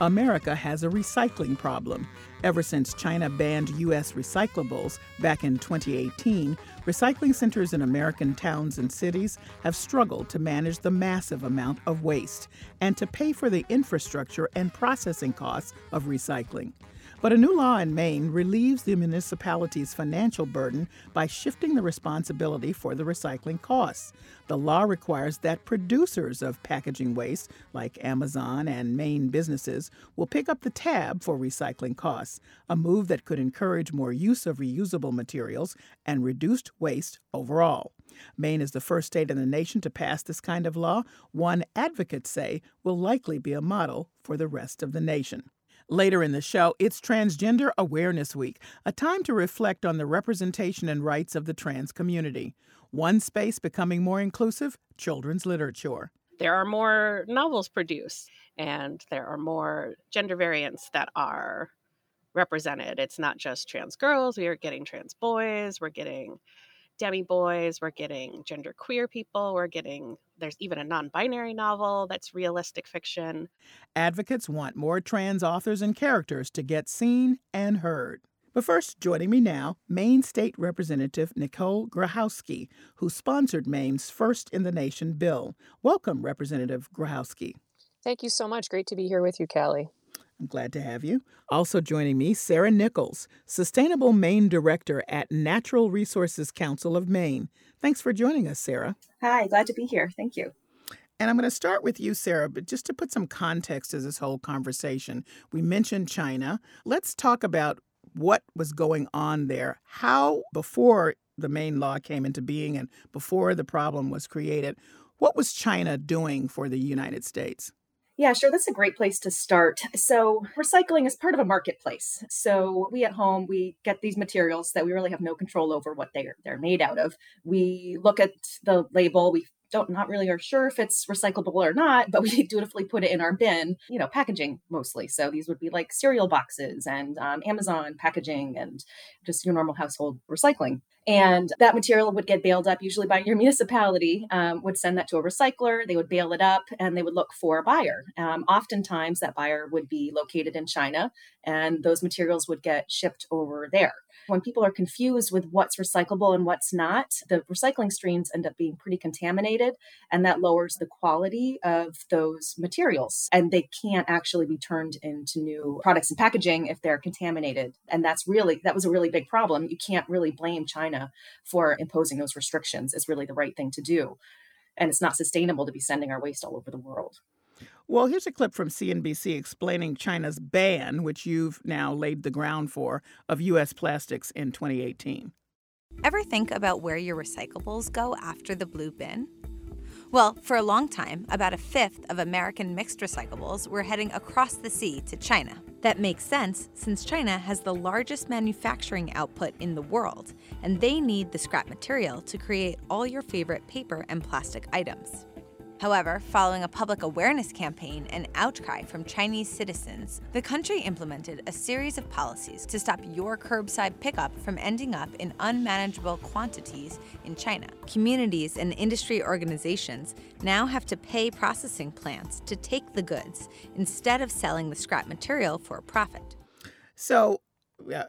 America has a recycling problem. Ever since China banned U.S. recyclables back in 2018, recycling centers in American towns and cities have struggled to manage the massive amount of waste and to pay for the infrastructure and processing costs of recycling. But a new law in Maine relieves the municipality's financial burden by shifting the responsibility for the recycling costs. The law requires that producers of packaging waste, like Amazon and Maine businesses, will pick up the tab for recycling costs, a move that could encourage more use of reusable materials and reduced waste overall. Maine is the first state in the nation to pass this kind of law, one advocates say will likely be a model for the rest of the nation. Later in the show, it's Transgender Awareness Week, a time to reflect on the representation and rights of the trans community. One space becoming more inclusive children's literature. There are more novels produced, and there are more gender variants that are represented. It's not just trans girls, we are getting trans boys, we're getting demi boys, we're getting gender queer people, we're getting there's even a non binary novel that's realistic fiction. Advocates want more trans authors and characters to get seen and heard. But first, joining me now, Maine State Representative Nicole Grohoski, who sponsored Maine's First in the Nation bill. Welcome, Representative Grohoski. Thank you so much. Great to be here with you, Callie. I'm glad to have you. Also joining me, Sarah Nichols, Sustainable Maine Director at Natural Resources Council of Maine. Thanks for joining us, Sarah. Hi, glad to be here. Thank you. And I'm going to start with you, Sarah, but just to put some context to this whole conversation, we mentioned China. Let's talk about what was going on there. How, before the Maine law came into being and before the problem was created, what was China doing for the United States? Yeah, sure. That's a great place to start. So, recycling is part of a marketplace. So, we at home, we get these materials that we really have no control over what they're they're made out of. We look at the label, we don't not really are sure if it's recyclable or not, but we dutifully put it in our bin, you know, packaging mostly. So these would be like cereal boxes and um, Amazon packaging and just your normal household recycling and that material would get baled up usually by your municipality um, would send that to a recycler. They would bale it up and they would look for a buyer. Um, oftentimes that buyer would be located in china and those materials would get shipped over there when people are confused with what's recyclable and what's not the recycling streams end up being pretty contaminated and that lowers the quality of those materials and they can't actually be turned into new products and packaging if they're contaminated and that's really that was a really big problem you can't really blame china for imposing those restrictions is really the right thing to do. And it's not sustainable to be sending our waste all over the world. Well, here's a clip from CNBC explaining China's ban, which you've now laid the ground for, of U.S. plastics in 2018. Ever think about where your recyclables go after the blue bin? Well, for a long time, about a fifth of American mixed recyclables were heading across the sea to China. That makes sense since China has the largest manufacturing output in the world, and they need the scrap material to create all your favorite paper and plastic items. However, following a public awareness campaign and outcry from Chinese citizens, the country implemented a series of policies to stop your curbside pickup from ending up in unmanageable quantities in China. Communities and industry organizations now have to pay processing plants to take the goods instead of selling the scrap material for a profit. So,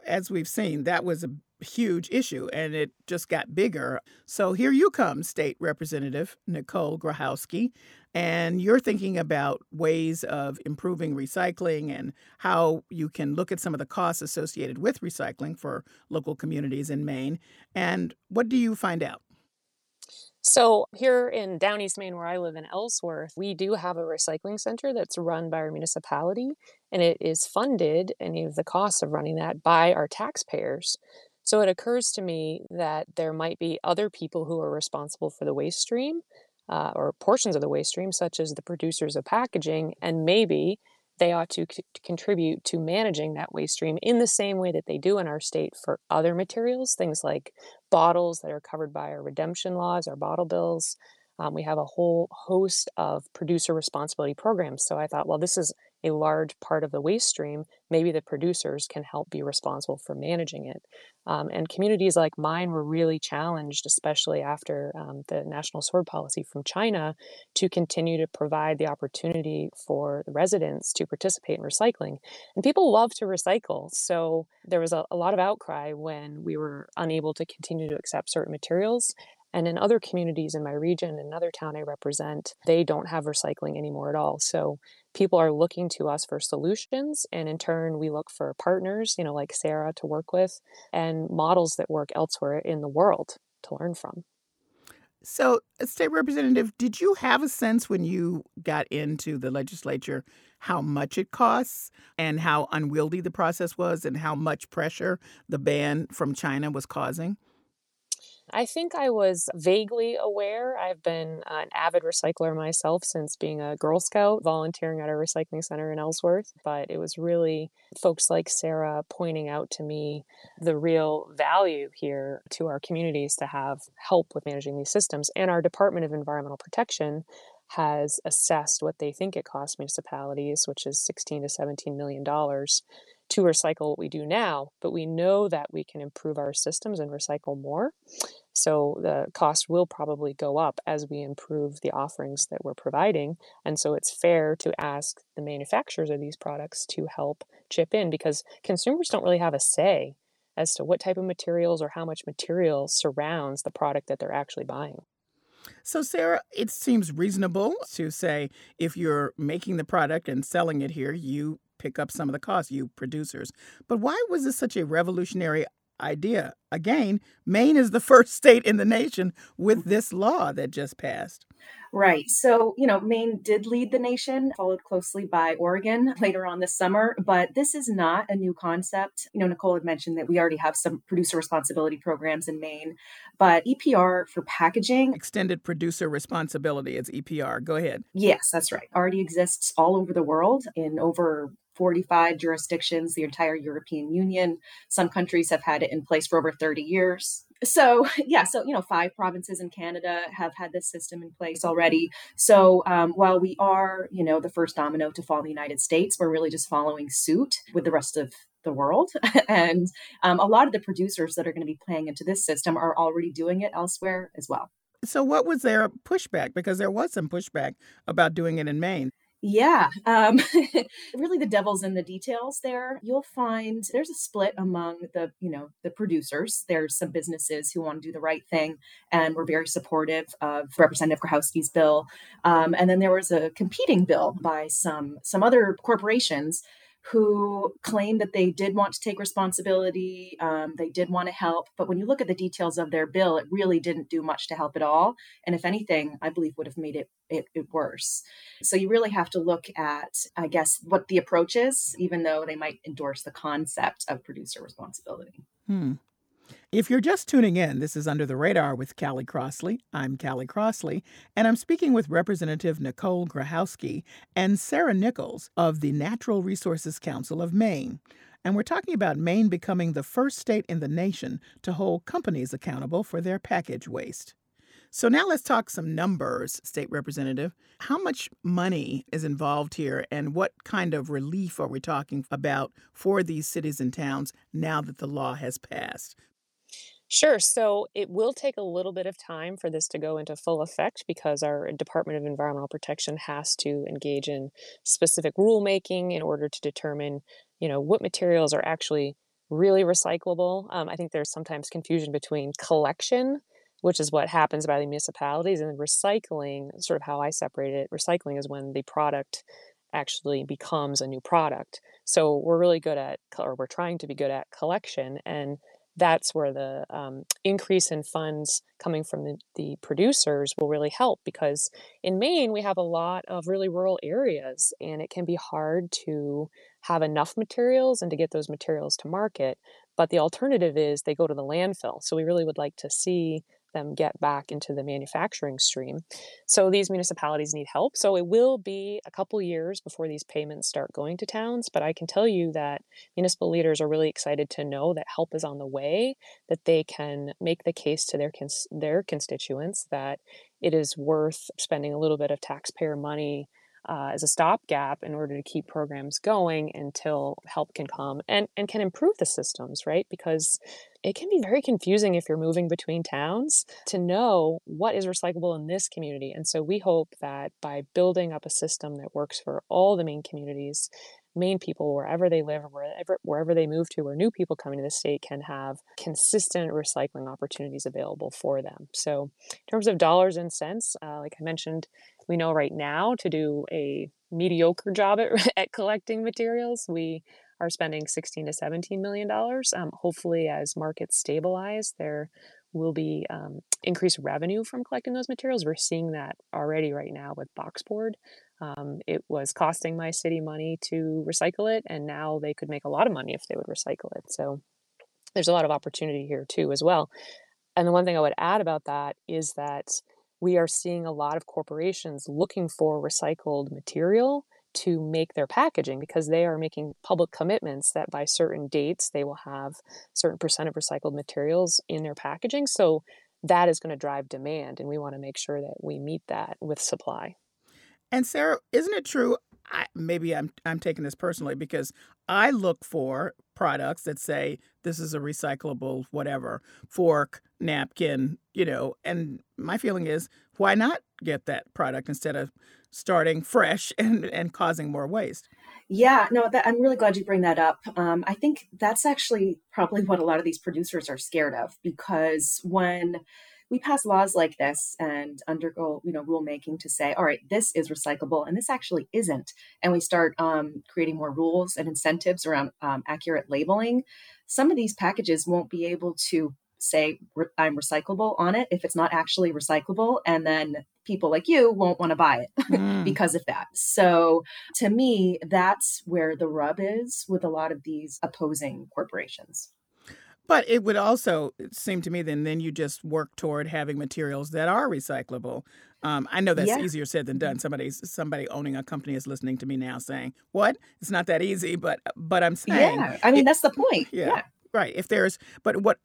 as we've seen, that was a huge issue and it just got bigger. So here you come, State Representative Nicole Grohoski, and you're thinking about ways of improving recycling and how you can look at some of the costs associated with recycling for local communities in Maine. And what do you find out? So, here in Down East Maine, where I live in Ellsworth, we do have a recycling center that's run by our municipality, and it is funded, any of the costs of running that, by our taxpayers. So, it occurs to me that there might be other people who are responsible for the waste stream uh, or portions of the waste stream, such as the producers of packaging, and maybe they ought to c- contribute to managing that waste stream in the same way that they do in our state for other materials, things like bottles that are covered by our redemption laws, our bottle bills. Um, we have a whole host of producer responsibility programs. So I thought, well, this is a large part of the waste stream, maybe the producers can help be responsible for managing it. Um, and communities like mine were really challenged, especially after um, the national sword policy from China, to continue to provide the opportunity for the residents to participate in recycling. And people love to recycle. So there was a, a lot of outcry when we were unable to continue to accept certain materials. And in other communities in my region, another town I represent, they don't have recycling anymore at all. So people are looking to us for solutions. And in turn, we look for partners, you know, like Sarah to work with and models that work elsewhere in the world to learn from. So, uh, State Representative, did you have a sense when you got into the legislature how much it costs and how unwieldy the process was and how much pressure the ban from China was causing? I think I was vaguely aware. I've been uh, an avid recycler myself since being a Girl Scout, volunteering at a recycling center in Ellsworth. But it was really folks like Sarah pointing out to me the real value here to our communities to have help with managing these systems. And our Department of Environmental Protection has assessed what they think it costs municipalities, which is 16 to 17 million dollars to recycle what we do now, but we know that we can improve our systems and recycle more. So the cost will probably go up as we improve the offerings that we're providing. And so it's fair to ask the manufacturers of these products to help chip in because consumers don't really have a say as to what type of materials or how much material surrounds the product that they're actually buying. So, Sarah, it seems reasonable to say if you're making the product and selling it here, you pick up some of the costs, you producers. But why was this such a revolutionary idea? Again, Maine is the first state in the nation with mm-hmm. this law that just passed. Right. So, you know, Maine did lead the nation, followed closely by Oregon later on this summer, but this is not a new concept. You know, Nicole had mentioned that we already have some producer responsibility programs in Maine, but EPR for packaging. Extended producer responsibility is EPR. Go ahead. Yes, that's right. Already exists all over the world in over 45 jurisdictions, the entire European Union. Some countries have had it in place for over 30 years. So, yeah, so, you know, five provinces in Canada have had this system in place already. So, um, while we are, you know, the first domino to fall in the United States, we're really just following suit with the rest of the world. and um, a lot of the producers that are going to be playing into this system are already doing it elsewhere as well. So, what was their pushback? Because there was some pushback about doing it in Maine. Yeah, um, really the devil's in the details there. You'll find there's a split among the, you know, the producers. There's some businesses who want to do the right thing and were very supportive of Representative Grohoski's bill. Um, and then there was a competing bill by some some other corporations who claimed that they did want to take responsibility, um, they did want to help. But when you look at the details of their bill, it really didn't do much to help at all. And if anything, I believe would have made it, it, it worse. So you really have to look at, I guess, what the approach is, even though they might endorse the concept of producer responsibility. Hmm. If you're just tuning in, this is Under the Radar with Callie Crossley. I'm Callie Crossley, and I'm speaking with Representative Nicole Grohoski and Sarah Nichols of the Natural Resources Council of Maine. And we're talking about Maine becoming the first state in the nation to hold companies accountable for their package waste. So now let's talk some numbers, State Representative. How much money is involved here, and what kind of relief are we talking about for these cities and towns now that the law has passed? Sure. So it will take a little bit of time for this to go into full effect because our Department of Environmental Protection has to engage in specific rulemaking in order to determine, you know, what materials are actually really recyclable. Um, I think there's sometimes confusion between collection, which is what happens by the municipalities, and recycling, sort of how I separate it. Recycling is when the product actually becomes a new product. So we're really good at, or we're trying to be good at collection and that's where the um, increase in funds coming from the, the producers will really help because in Maine, we have a lot of really rural areas and it can be hard to have enough materials and to get those materials to market. But the alternative is they go to the landfill. So we really would like to see them get back into the manufacturing stream. So these municipalities need help. So it will be a couple years before these payments start going to towns, but I can tell you that municipal leaders are really excited to know that help is on the way, that they can make the case to their cons- their constituents that it is worth spending a little bit of taxpayer money uh, as a stopgap in order to keep programs going until help can come and, and can improve the systems, right? Because it can be very confusing if you're moving between towns to know what is recyclable in this community. And so we hope that by building up a system that works for all the Maine communities, Maine people, wherever they live or wherever, wherever they move to, or new people coming to the state can have consistent recycling opportunities available for them. So, in terms of dollars and cents, uh, like I mentioned, we know right now to do a mediocre job at, at collecting materials, we are spending 16 to 17 million dollars. Um, hopefully, as markets stabilize, there will be um, increased revenue from collecting those materials. We're seeing that already right now with boxboard. Um, it was costing my city money to recycle it, and now they could make a lot of money if they would recycle it. So there's a lot of opportunity here too, as well. And the one thing I would add about that is that we are seeing a lot of corporations looking for recycled material to make their packaging because they are making public commitments that by certain dates they will have certain percent of recycled materials in their packaging. So that is going to drive demand and we want to make sure that we meet that with supply. And sarah isn't it true I, maybe I'm I'm taking this personally because I look for products that say this is a recyclable whatever fork, napkin, you know, and my feeling is why not get that product instead of starting fresh and and causing more waste. Yeah, no, that, I'm really glad you bring that up. Um, I think that's actually probably what a lot of these producers are scared of because when we pass laws like this and undergo you know rulemaking to say all right this is recyclable and this actually isn't and we start um, creating more rules and incentives around um, accurate labeling some of these packages won't be able to say i'm recyclable on it if it's not actually recyclable and then people like you won't want to buy it mm. because of that so to me that's where the rub is with a lot of these opposing corporations but it would also seem to me then then you just work toward having materials that are recyclable. Um, I know that's yeah. easier said than done. Somebody somebody owning a company is listening to me now saying, "What? It's not that easy." But but I'm saying, yeah. I mean, it, that's the point. yeah. yeah. Right. If there's, but what,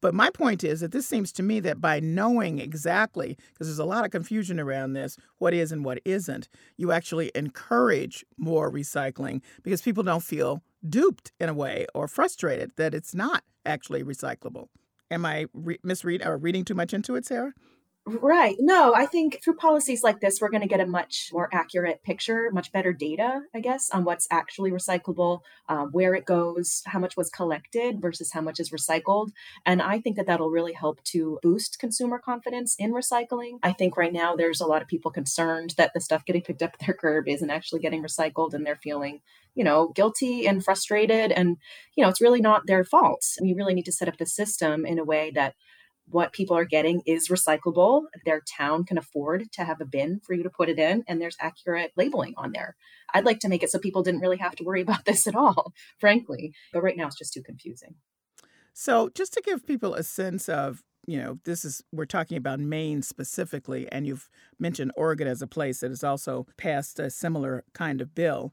but my point is that this seems to me that by knowing exactly, because there's a lot of confusion around this, what is and what isn't, you actually encourage more recycling because people don't feel duped in a way or frustrated that it's not actually recyclable. Am I re- misread or reading too much into it, Sarah? Right. No, I think through policies like this, we're going to get a much more accurate picture, much better data, I guess, on what's actually recyclable, um, where it goes, how much was collected versus how much is recycled. And I think that that'll really help to boost consumer confidence in recycling. I think right now there's a lot of people concerned that the stuff getting picked up at their curb isn't actually getting recycled and they're feeling you know guilty and frustrated and you know it's really not their fault we really need to set up the system in a way that what people are getting is recyclable. Their town can afford to have a bin for you to put it in, and there's accurate labeling on there. I'd like to make it so people didn't really have to worry about this at all, frankly. But right now it's just too confusing. So, just to give people a sense of, you know, this is, we're talking about Maine specifically, and you've mentioned Oregon as a place that has also passed a similar kind of bill.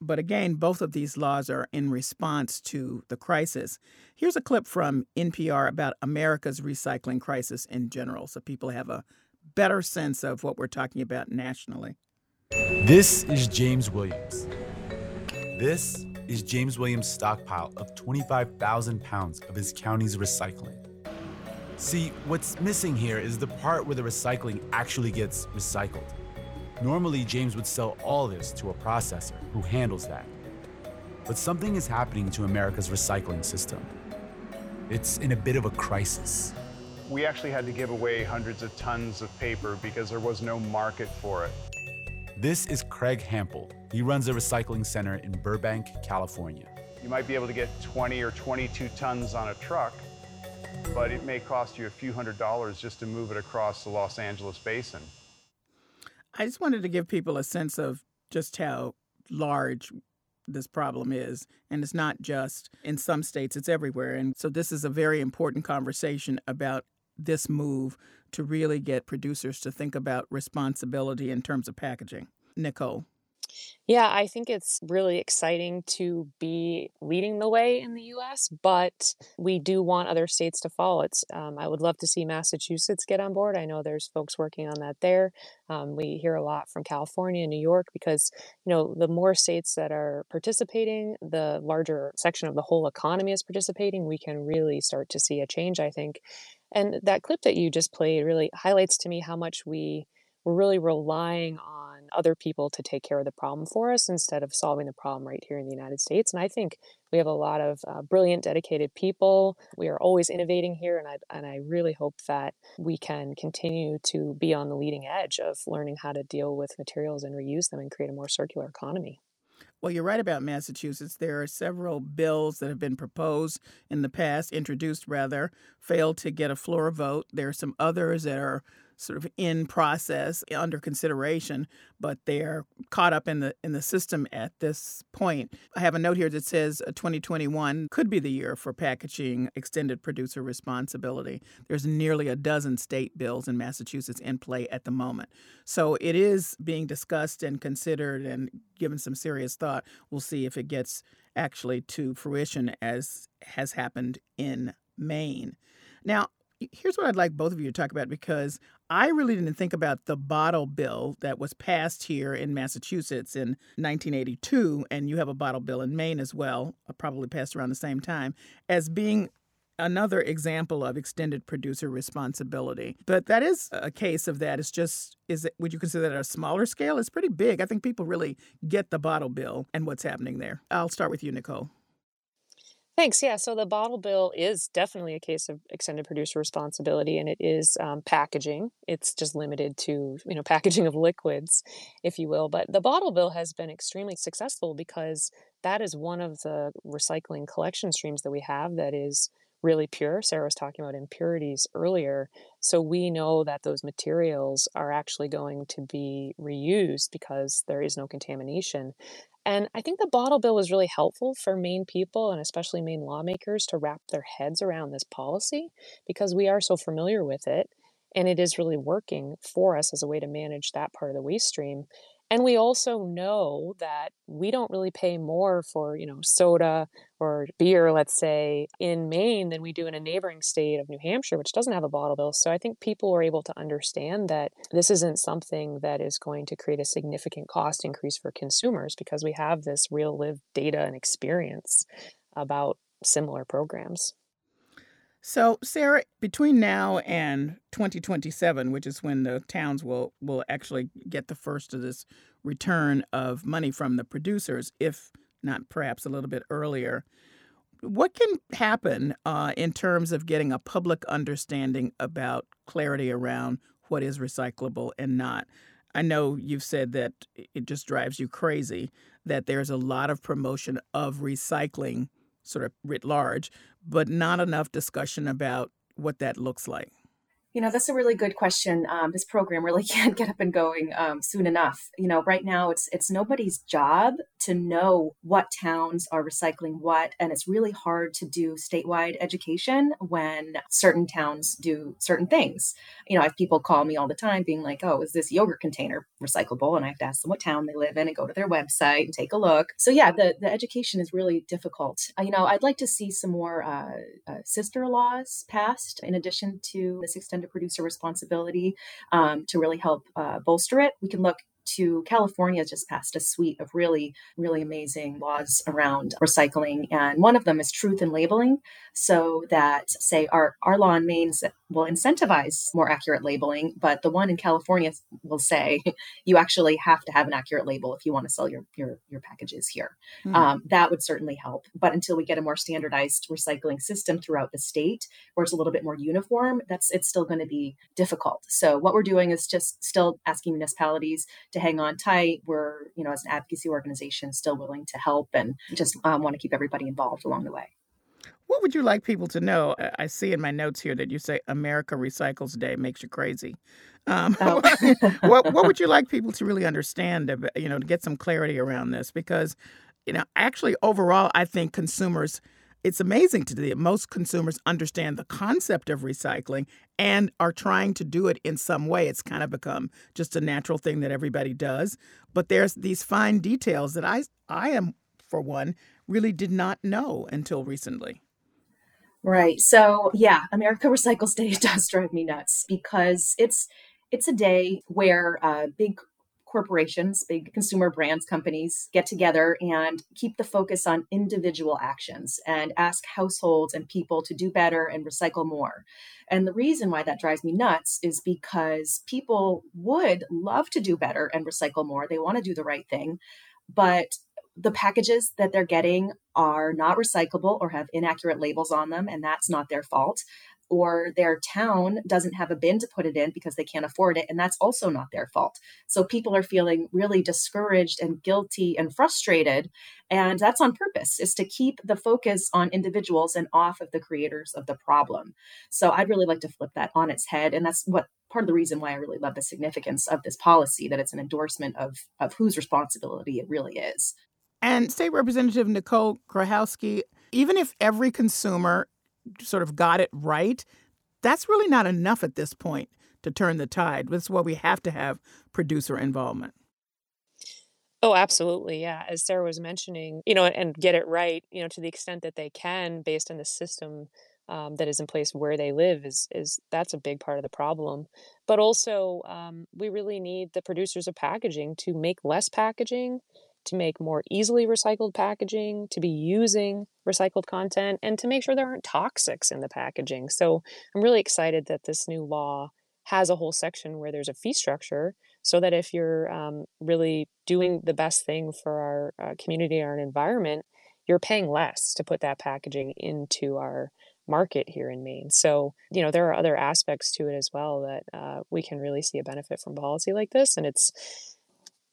But again, both of these laws are in response to the crisis. Here's a clip from NPR about America's recycling crisis in general, so people have a better sense of what we're talking about nationally. This is James Williams. This is James Williams' stockpile of 25,000 pounds of his county's recycling. See, what's missing here is the part where the recycling actually gets recycled. Normally, James would sell all this to a processor who handles that. But something is happening to America's recycling system. It's in a bit of a crisis. We actually had to give away hundreds of tons of paper because there was no market for it. This is Craig Hampel. He runs a recycling center in Burbank, California. You might be able to get 20 or 22 tons on a truck, but it may cost you a few hundred dollars just to move it across the Los Angeles basin. I just wanted to give people a sense of just how large this problem is. And it's not just in some states, it's everywhere. And so this is a very important conversation about this move to really get producers to think about responsibility in terms of packaging. Nicole. Yeah, I think it's really exciting to be leading the way in the US, but we do want other states to follow. It's um, I would love to see Massachusetts get on board. I know there's folks working on that there. Um, we hear a lot from California and New York because you know the more states that are participating, the larger section of the whole economy is participating. We can really start to see a change, I think. And that clip that you just played really highlights to me how much we we're really relying other people to take care of the problem for us instead of solving the problem right here in the United States. And I think we have a lot of uh, brilliant, dedicated people. We are always innovating here, and I and I really hope that we can continue to be on the leading edge of learning how to deal with materials and reuse them and create a more circular economy. Well, you're right about Massachusetts. There are several bills that have been proposed in the past, introduced rather, failed to get a floor vote. There are some others that are sort of in process under consideration but they're caught up in the in the system at this point. I have a note here that says uh, 2021 could be the year for packaging extended producer responsibility. There's nearly a dozen state bills in massachusetts in play at the moment. So it is being discussed and considered and given some serious thought. We'll see if it gets actually to fruition as has happened in maine. Now here's what I'd like both of you to talk about because I really didn't think about the bottle bill that was passed here in Massachusetts in 1982, and you have a bottle bill in Maine as well, uh, probably passed around the same time, as being another example of extended producer responsibility. But that is a case of that. It's just, is it, would you consider that a smaller scale? It's pretty big. I think people really get the bottle bill and what's happening there. I'll start with you, Nicole. Thanks. Yeah. So the bottle bill is definitely a case of extended producer responsibility, and it is um, packaging. It's just limited to you know packaging of liquids, if you will. But the bottle bill has been extremely successful because that is one of the recycling collection streams that we have that is really pure. Sarah was talking about impurities earlier. So we know that those materials are actually going to be reused because there is no contamination. And I think the bottle bill was really helpful for Maine people and especially Maine lawmakers to wrap their heads around this policy because we are so familiar with it and it is really working for us as a way to manage that part of the waste stream. And we also know that we don't really pay more for, you know, soda or beer, let's say, in Maine than we do in a neighboring state of New Hampshire, which doesn't have a bottle bill. So I think people are able to understand that this isn't something that is going to create a significant cost increase for consumers because we have this real lived data and experience about similar programs. So, Sarah, between now and 2027, which is when the towns will will actually get the first of this return of money from the producers, if not perhaps a little bit earlier, what can happen uh, in terms of getting a public understanding about clarity around what is recyclable and not? I know you've said that it just drives you crazy that there's a lot of promotion of recycling sort of writ large, but not enough discussion about what that looks like. You know, that's a really good question. Um, this program really can't get up and going um, soon enough. You know, right now it's it's nobody's job to know what towns are recycling what, and it's really hard to do statewide education when certain towns do certain things. You know, I have people call me all the time, being like, "Oh, is this yogurt container recyclable?" And I have to ask them what town they live in and go to their website and take a look. So yeah, the the education is really difficult. Uh, you know, I'd like to see some more uh, uh, sister laws passed in addition to this extended producer responsibility um, to really help uh, bolster it. We can look to California just passed a suite of really, really amazing laws around recycling. And one of them is truth in labeling. So that, say, our, our law in Maine will incentivize more accurate labeling, but the one in California will say you actually have to have an accurate label if you want to sell your your, your packages here. Mm-hmm. Um, that would certainly help. But until we get a more standardized recycling system throughout the state, where it's a little bit more uniform, that's it's still going to be difficult. So what we're doing is just still asking municipalities to hang on tight. We're you know as an advocacy organization still willing to help and just um, want to keep everybody involved along the way. What would you like people to know? I see in my notes here that you say America Recycles Day makes you crazy. Um, oh. what what would you like people to really understand? You know, to get some clarity around this, because you know, actually, overall, I think consumers. It's amazing to me that most consumers understand the concept of recycling and are trying to do it in some way. It's kind of become just a natural thing that everybody does. But there's these fine details that I, I am, for one, really did not know until recently. Right. So, yeah, America Recycles Day does drive me nuts because it's it's a day where uh, big corporations, big consumer brands companies get together and keep the focus on individual actions and ask households and people to do better and recycle more. And the reason why that drives me nuts is because people would love to do better and recycle more. They want to do the right thing, but the packages that they're getting are not recyclable or have inaccurate labels on them, and that's not their fault. Or their town doesn't have a bin to put it in because they can't afford it, and that's also not their fault. So people are feeling really discouraged and guilty and frustrated. And that's on purpose, is to keep the focus on individuals and off of the creators of the problem. So I'd really like to flip that on its head. And that's what part of the reason why I really love the significance of this policy, that it's an endorsement of, of whose responsibility it really is. And State Representative Nicole Grohoski, even if every consumer sort of got it right, that's really not enough at this point to turn the tide. That's why we have to have producer involvement. Oh, absolutely. Yeah. As Sarah was mentioning, you know, and get it right, you know, to the extent that they can based on the system um, that is in place where they live is is that's a big part of the problem. But also, um, we really need the producers of packaging to make less packaging, to make more easily recycled packaging, to be using recycled content, and to make sure there aren't toxics in the packaging. So I'm really excited that this new law has a whole section where there's a fee structure so that if you're um, really doing the best thing for our uh, community our environment, you're paying less to put that packaging into our market here in Maine. So, you know, there are other aspects to it as well that uh, we can really see a benefit from policy like this. And it's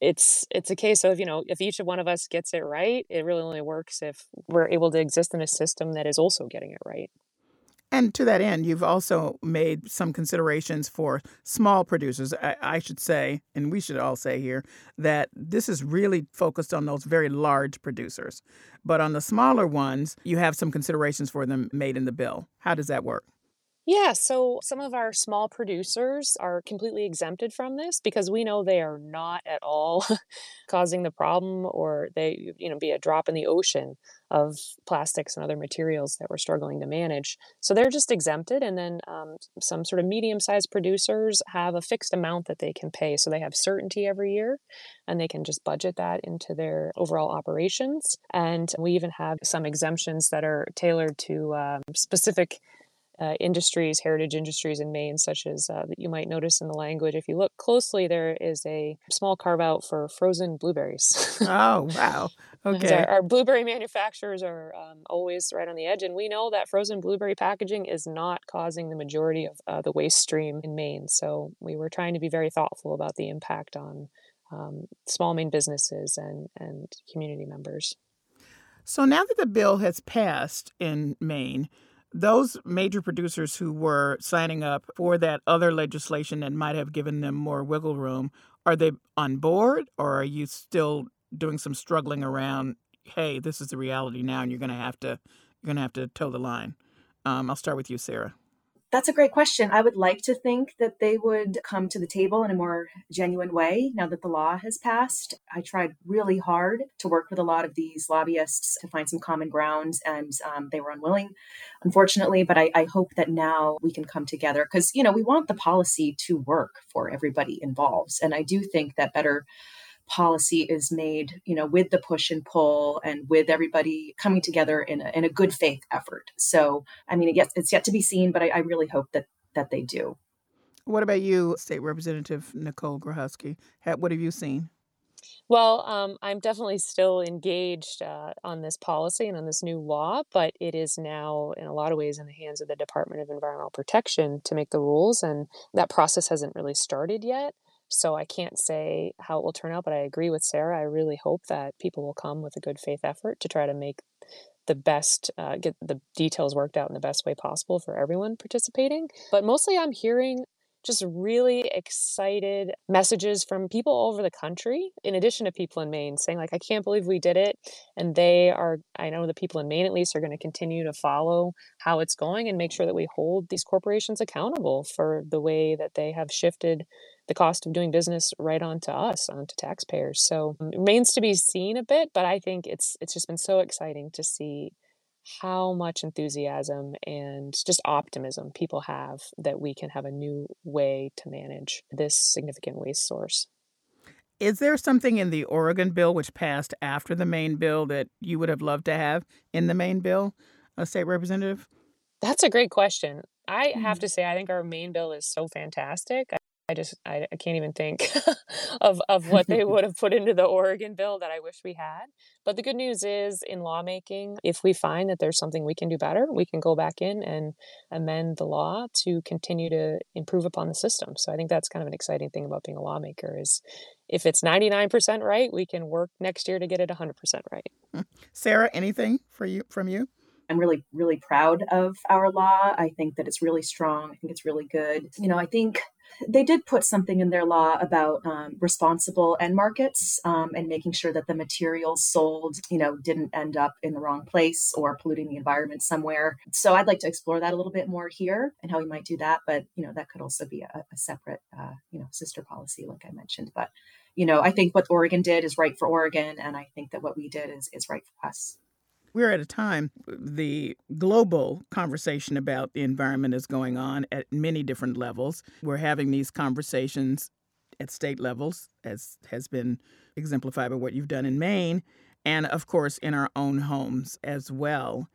it's it's a case of you know if each of one of us gets it right it really only works if we're able to exist in a system that is also getting it right. And to that end you've also made some considerations for small producers I, I, should say and we should all say here that this is really focused on those very large producers. But on the smaller ones you have some considerations for them made in the bill. How does that work yeah, so some of our small producers are completely exempted from this because we know they are not at all causing the problem or they you know be a drop in the ocean of plastics and other materials that we're struggling to manage. So they're just exempted and then um, some sort of medium-sized producers have a fixed amount that they can pay so they have certainty every year and they can just budget that into their overall operations and we even have some exemptions that are tailored to um, specific uh, industries, heritage industries in Maine, such as uh, that you might notice in the language. If you look closely, there is a small carve out for frozen blueberries. oh, wow. Okay. Our, our, blueberry manufacturers are um, always right on the edge, and we know that frozen blueberry packaging is not causing the majority of uh, the waste stream in Maine. So we were trying to be very thoughtful about the impact on um, small Maine businesses and, and community members. So now that the bill has passed in Maine, those major producers who were signing up for that other legislation that might have given them more wiggle room, are they on board or are you still doing some struggling around, hey, this is the reality now and you're gonna have to you're gonna have to toe the line? Um, I'll start with you, Sarah. That's a great question. I would like to think that they would come to the table in a more genuine way now that the law has passed. I tried really hard to work with a lot of these lobbyists to find some common ground, and um, they were unwilling, unfortunately. But I, I hope that now we can come together because, you know, we want the policy to work for everybody involved. And I do think that better policy is made, you know, with the push and pull and with everybody coming together in a, in a good faith effort. So, I mean, yes, it's yet to be seen, but I, I really hope that that they do. What about you, State Representative Nicole Grohoski? What have you seen? Well, um, I'm definitely still engaged uh, on this policy and on this new law, but it is now, in a lot of ways, in the hands of the Department of Environmental Protection to make the rules, and that process hasn't really started yet. So I can't say how it will turn out, but I agree with Sarah. I really hope that people will come with a good faith effort to try to make the best, uh, get the details worked out in the best way possible for everyone participating. But mostly I'm hearing just really excited messages from people all over the country, in addition to people in Maine, saying, like, I can't believe we did it. And they are, I know the people in Maine at least are going to continue to follow how it's going and make sure that we hold these corporations accountable for the way that they have shifted the cost of doing business right onto us, onto taxpayers. So it remains to be seen a bit, but I think it's it's just been so exciting to see how much enthusiasm and just optimism people have that we can have a new way to manage this significant waste source. Is there something in the Oregon bill which passed after the Maine bill that you would have loved to have in the Maine bill, a state representative? That's a great question. I have mm-hmm. to say, I think our Maine bill is so fantastic. I just I, I can't even think of of what they would have put into the Oregon bill that I wish we had. But the good news is in lawmaking, if we find that there's something we can do better, we can go back in and amend the law to continue to improve upon the system. So I think that's kind of an exciting thing about being a lawmaker is if it's 99% right, we can work next year to get it 100% right. Mm. Sarah, anything for you from you? I'm really, really proud of our law. I think that it's really strong. I think it's really good. You know, I think they did put something in their law about um, responsible end markets um, and making sure that the materials sold, you know, didn't end up in the wrong place or polluting the environment somewhere. So I'd like to explore that a little bit more here and how we might do that. But you know, that could also be a, a separate, uh, you know, sister policy, like I mentioned. But you know, I think what Oregon did is right for Oregon, and I think that what we did is is right for us we're at a time the global conversation about the environment is going on at many different levels. We're having these conversations at state levels, as has been exemplified by what you've done in Maine, and of course in our own homes as well.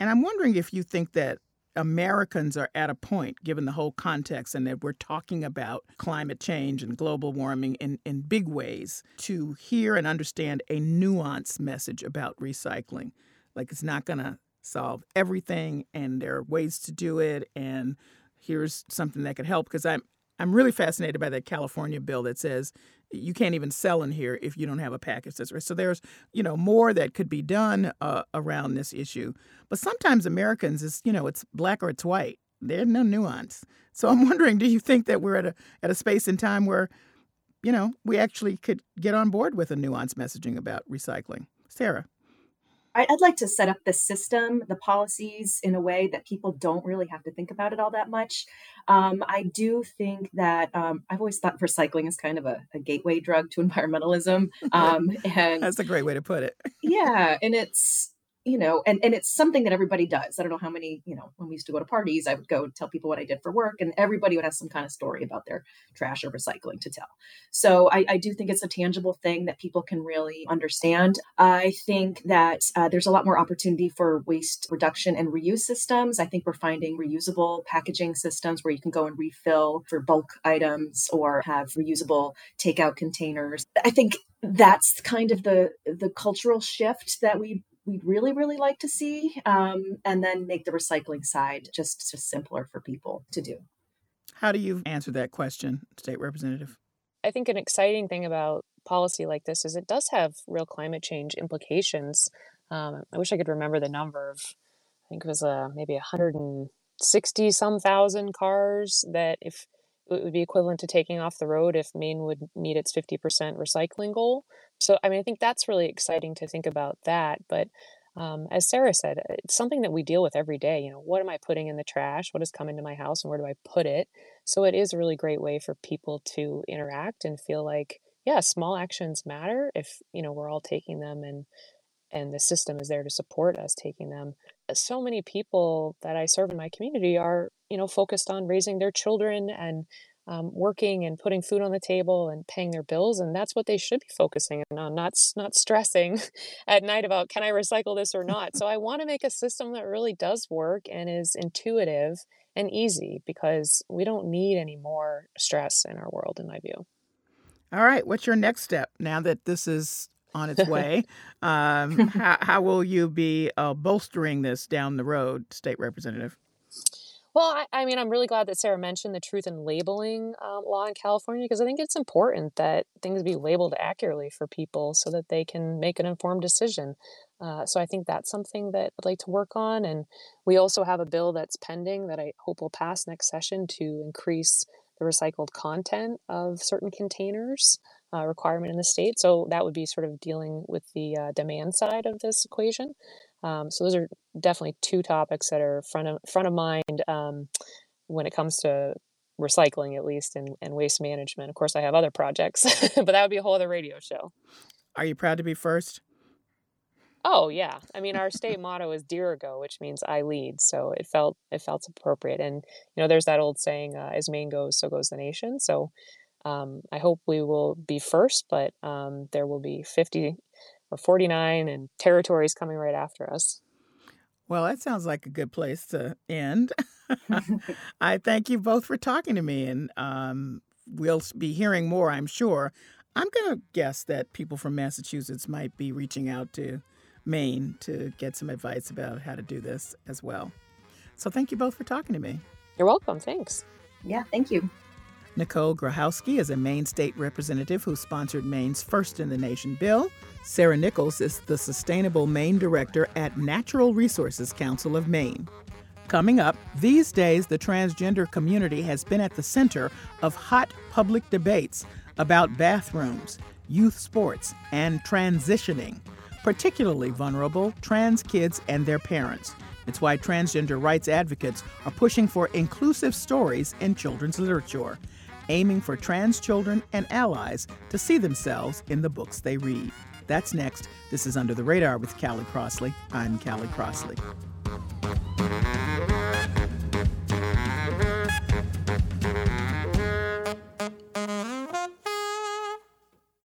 And I'm wondering if you think that Americans are at a point, given the whole context, and that we're talking about climate change and global warming in, in big ways, to hear and understand a nuanced message about recycling. Like it's not going to solve everything, and there are ways to do it. And here's something that could help because I'm I'm really fascinated by that California bill that says you can't even sell in here if you don't have a package that's right. So there's you know more that could be done uh, around this issue. But sometimes Americans is you know it's black or it's white. There's no nuance. So I'm wondering, do you think that we're at a at a space in time where you know we actually could get on board with a nuanced messaging about recycling? Sarah. I'd like to set up the system, the policies in a way that people don't really have to think about it all that much. Um, I do think that um, I've always thought recycling is kind of a, a gateway drug to environmentalism. Um, and that's a great way to put it. yeah, and it's you know, and, and it's something that everybody does. I don't know how many, you know, when we used to go to parties, I would go tell people what I did for work, and everybody would have some kind of story about their trash or recycling to tell. So I, I do think it's a tangible thing that people can really understand. I think that uh, there's a lot more opportunity for waste reduction and reuse systems. I think we're finding reusable packaging systems where you can go and refill for bulk items or have reusable takeout containers. I think that's kind of the the cultural shift that we we'd really, really like to see, um, and then make the recycling side just, just simpler for people to do. How do you answer that question, State Representative? I think an exciting thing about policy like this is it does have real climate change implications. Um, I wish I could remember the number of, I think it was uh, maybe 160 some thousand cars that if it would be equivalent to taking off the road if Maine would meet its 50% recycling goal. So, I mean, I think that's really exciting to think about that. But um, as Sarah said, it's something that we deal with every day. You know, what am I putting in the trash? What has come into my house and where do I put it? So, it is a really great way for people to interact and feel like, yeah, small actions matter if, you know, we're all taking them and and the system is there to support us taking them. So many people that I serve in my community are, you know, focused on raising their children and um, working and putting food on the table and paying their bills, and that's what they should be focusing on, not not stressing at night about can I recycle this or not. so I want to make a system that really does work and is intuitive and easy because we don't need any more stress in our world, in my view. All right, what's your next step now that this is on its way? um, how, how will you be uh, bolstering this down the road, State Representative? Well, I, I, mean, I'm really glad that Sarah mentioned the truth in labeling um, law in California because I think it's important that things be labeled accurately for people so that they can make an informed decision. Uh, so I think that's something that I'd like to work on. And we also have a bill that's pending that I hope will pass next session to increase the recycled content of certain containers uh, requirement in the state. So that would be sort of dealing with the uh, demand side of this equation. Um, so those are definitely two topics that are front of front of mind um, when it comes to recycling, at least, and, and waste management. Of course, I have other projects, but that would be a whole other radio show. Are you proud to be first? Oh yeah, I mean our state motto is "Dirigo," which means "I lead." So it felt it felt appropriate, and you know, there's that old saying, uh, "As Maine goes, so goes the nation." So um, I hope we will be first, but um, there will be 50 or 49 and territories coming right after us. Well, that sounds like a good place to end. I thank you both for talking to me, and um, we'll be hearing more, I'm sure. I'm going to guess that people from Massachusetts might be reaching out to Maine to get some advice about how to do this as well. So thank you both for talking to me. You're welcome. Thanks. Yeah, thank you. Nicole Grohoski is a Maine state representative who sponsored Maine's First in the Nation bill. Sarah Nichols is the Sustainable Maine Director at Natural Resources Council of Maine. Coming up, these days the transgender community has been at the center of hot public debates about bathrooms, youth sports, and transitioning, particularly vulnerable trans kids and their parents. It's why transgender rights advocates are pushing for inclusive stories in children's literature aiming for trans children and allies to see themselves in the books they read. That's next. This is Under the Radar with Callie Crossley. I'm Callie Crossley.